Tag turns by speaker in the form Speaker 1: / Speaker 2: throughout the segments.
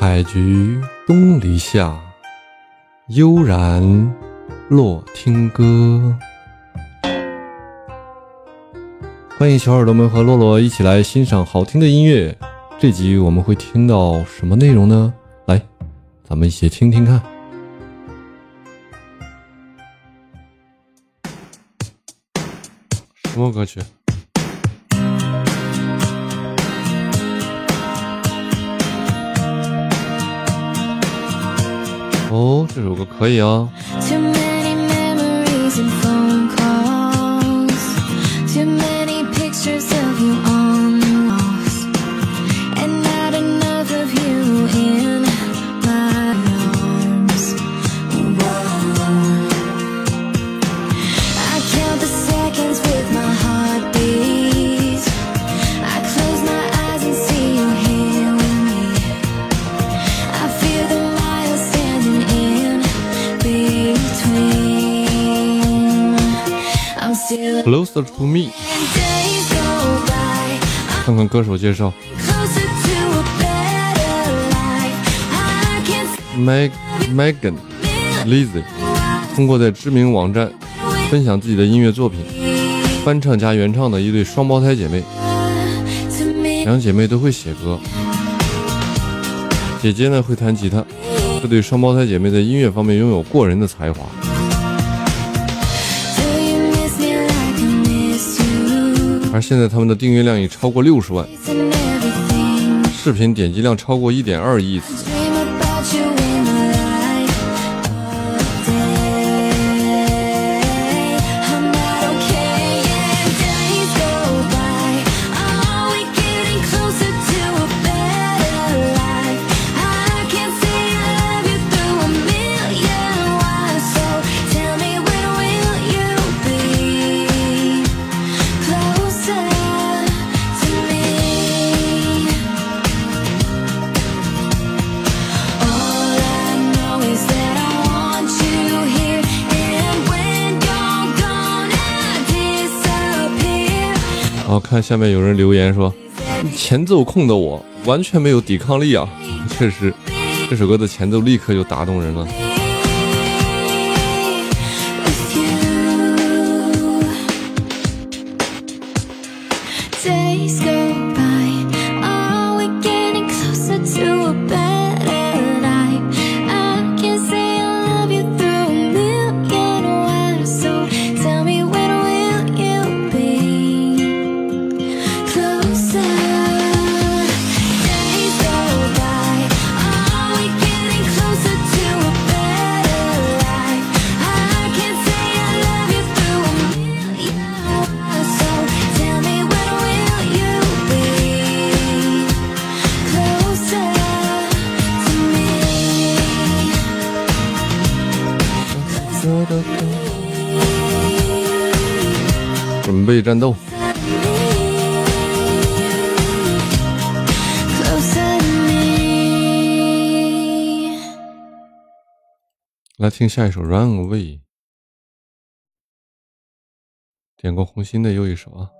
Speaker 1: 采菊东篱下，悠然落听歌。欢迎小耳朵们和洛洛一起来欣赏好听的音乐。这集我们会听到什么内容呢？来，咱们一起听听看。什么歌曲？哦，这首歌可以
Speaker 2: 哦。
Speaker 1: Closer to me，看看歌手介绍，Meg Megan Lizzy，通过在知名网站分享自己的音乐作品，翻唱加原唱的一对双胞胎姐妹。两姐妹都会写歌，姐姐呢会弹吉他，这对双胞胎姐妹在音乐方面拥有过人的才华。而现在他们的订阅量已超过六十万，视频点击量超过一点二亿次。看下面有人留言说，前奏控的我完全没有抵抗力啊！确实，这首歌的前奏立刻就打动人了。战斗来听下一首，run away，点过红心的又一首啊。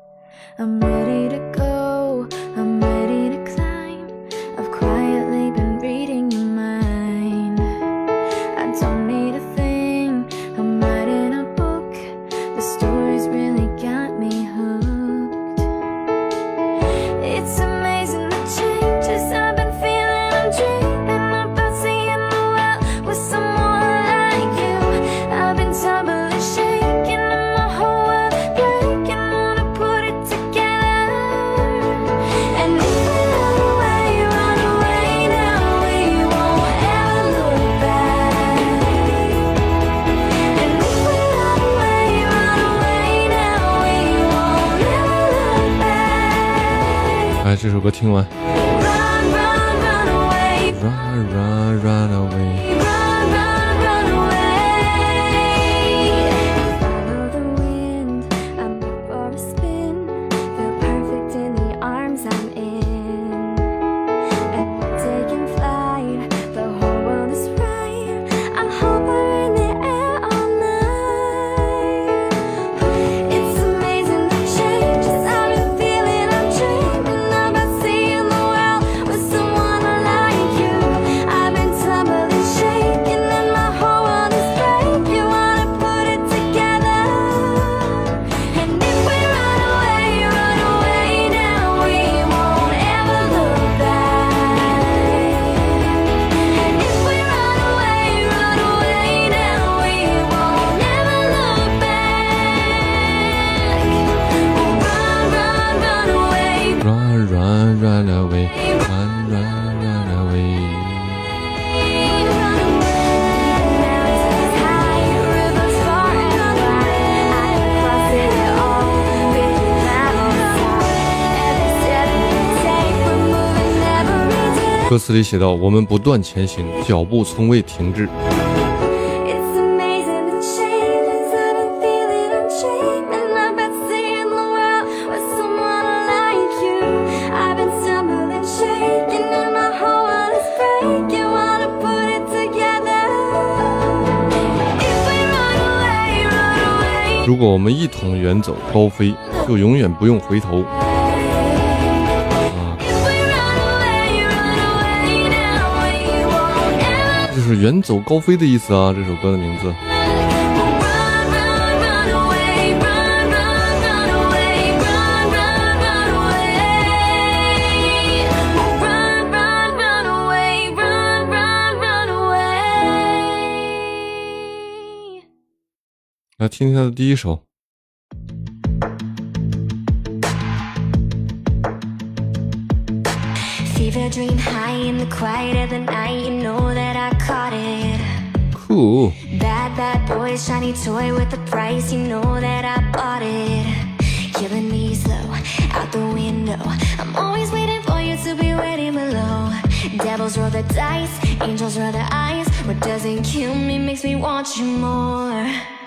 Speaker 1: 这首歌听完
Speaker 2: Run, run, run away.，Run
Speaker 1: Run Run Away。
Speaker 2: Run, 歌词里写道：“我们不断前行，脚步从未停滞。”
Speaker 1: It's amazing the changes that I'm feeling unchained, and I've been seeing the world with someone like you. I've been stumbling, shaking, and my whole world is breaking. Wanna put it together. If we run away, run away.
Speaker 2: 如果我们一同远走高飞，就永远不用回头。是远走高飞的意思啊！这首歌的名字。来听听他的第一首。
Speaker 1: Fever dream high in the quiet of the night, you know that I caught it.
Speaker 2: Cool，Bad,
Speaker 1: bad boy, shiny toy with a price, you know that I bought it. Killing me slow, out the window. I'm always waiting for you to be waiting below. Devils roll the dice, angels roll their eyes. What doesn't kill me makes me want you more.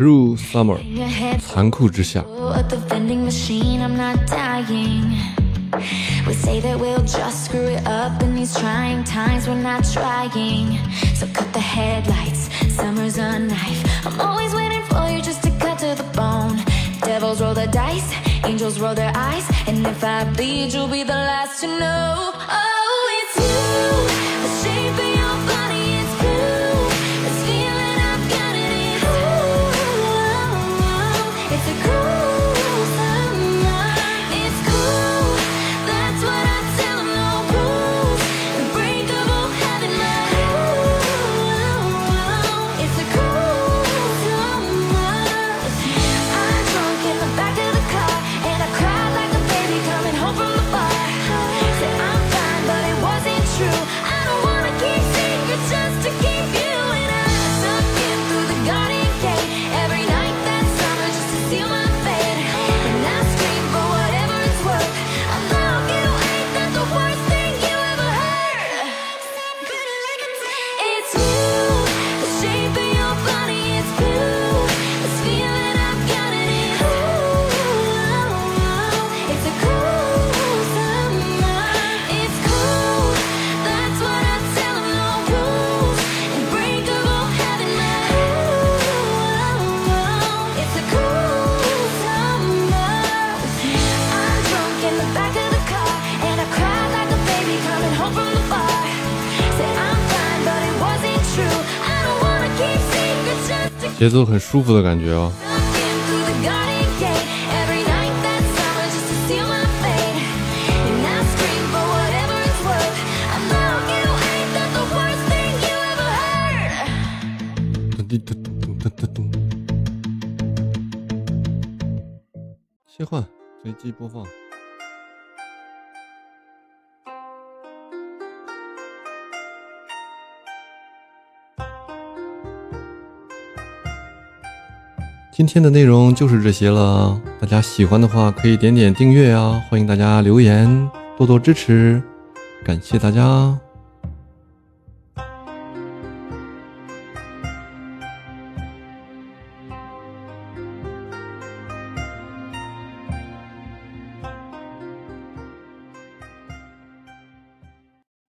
Speaker 1: you.
Speaker 2: Cruel Summer，
Speaker 1: In your head
Speaker 2: 残酷之夏。
Speaker 1: at the vending machine, I'm not dying. We say that we'll just screw it up in these trying times, we're not trying. So cut the headlights, summer's a knife. I'm always waiting for you just to cut to the bone. Devils roll the dice, angels roll their eyes. And if I bleed, you'll be the last to know. Oh, You ever heard?
Speaker 2: 噔噔噔噔噔噔。切换，随机播放。今天的内容就是这些了，大家喜欢的话可以点点订阅啊，欢迎大家留言，多多支持，感谢大家。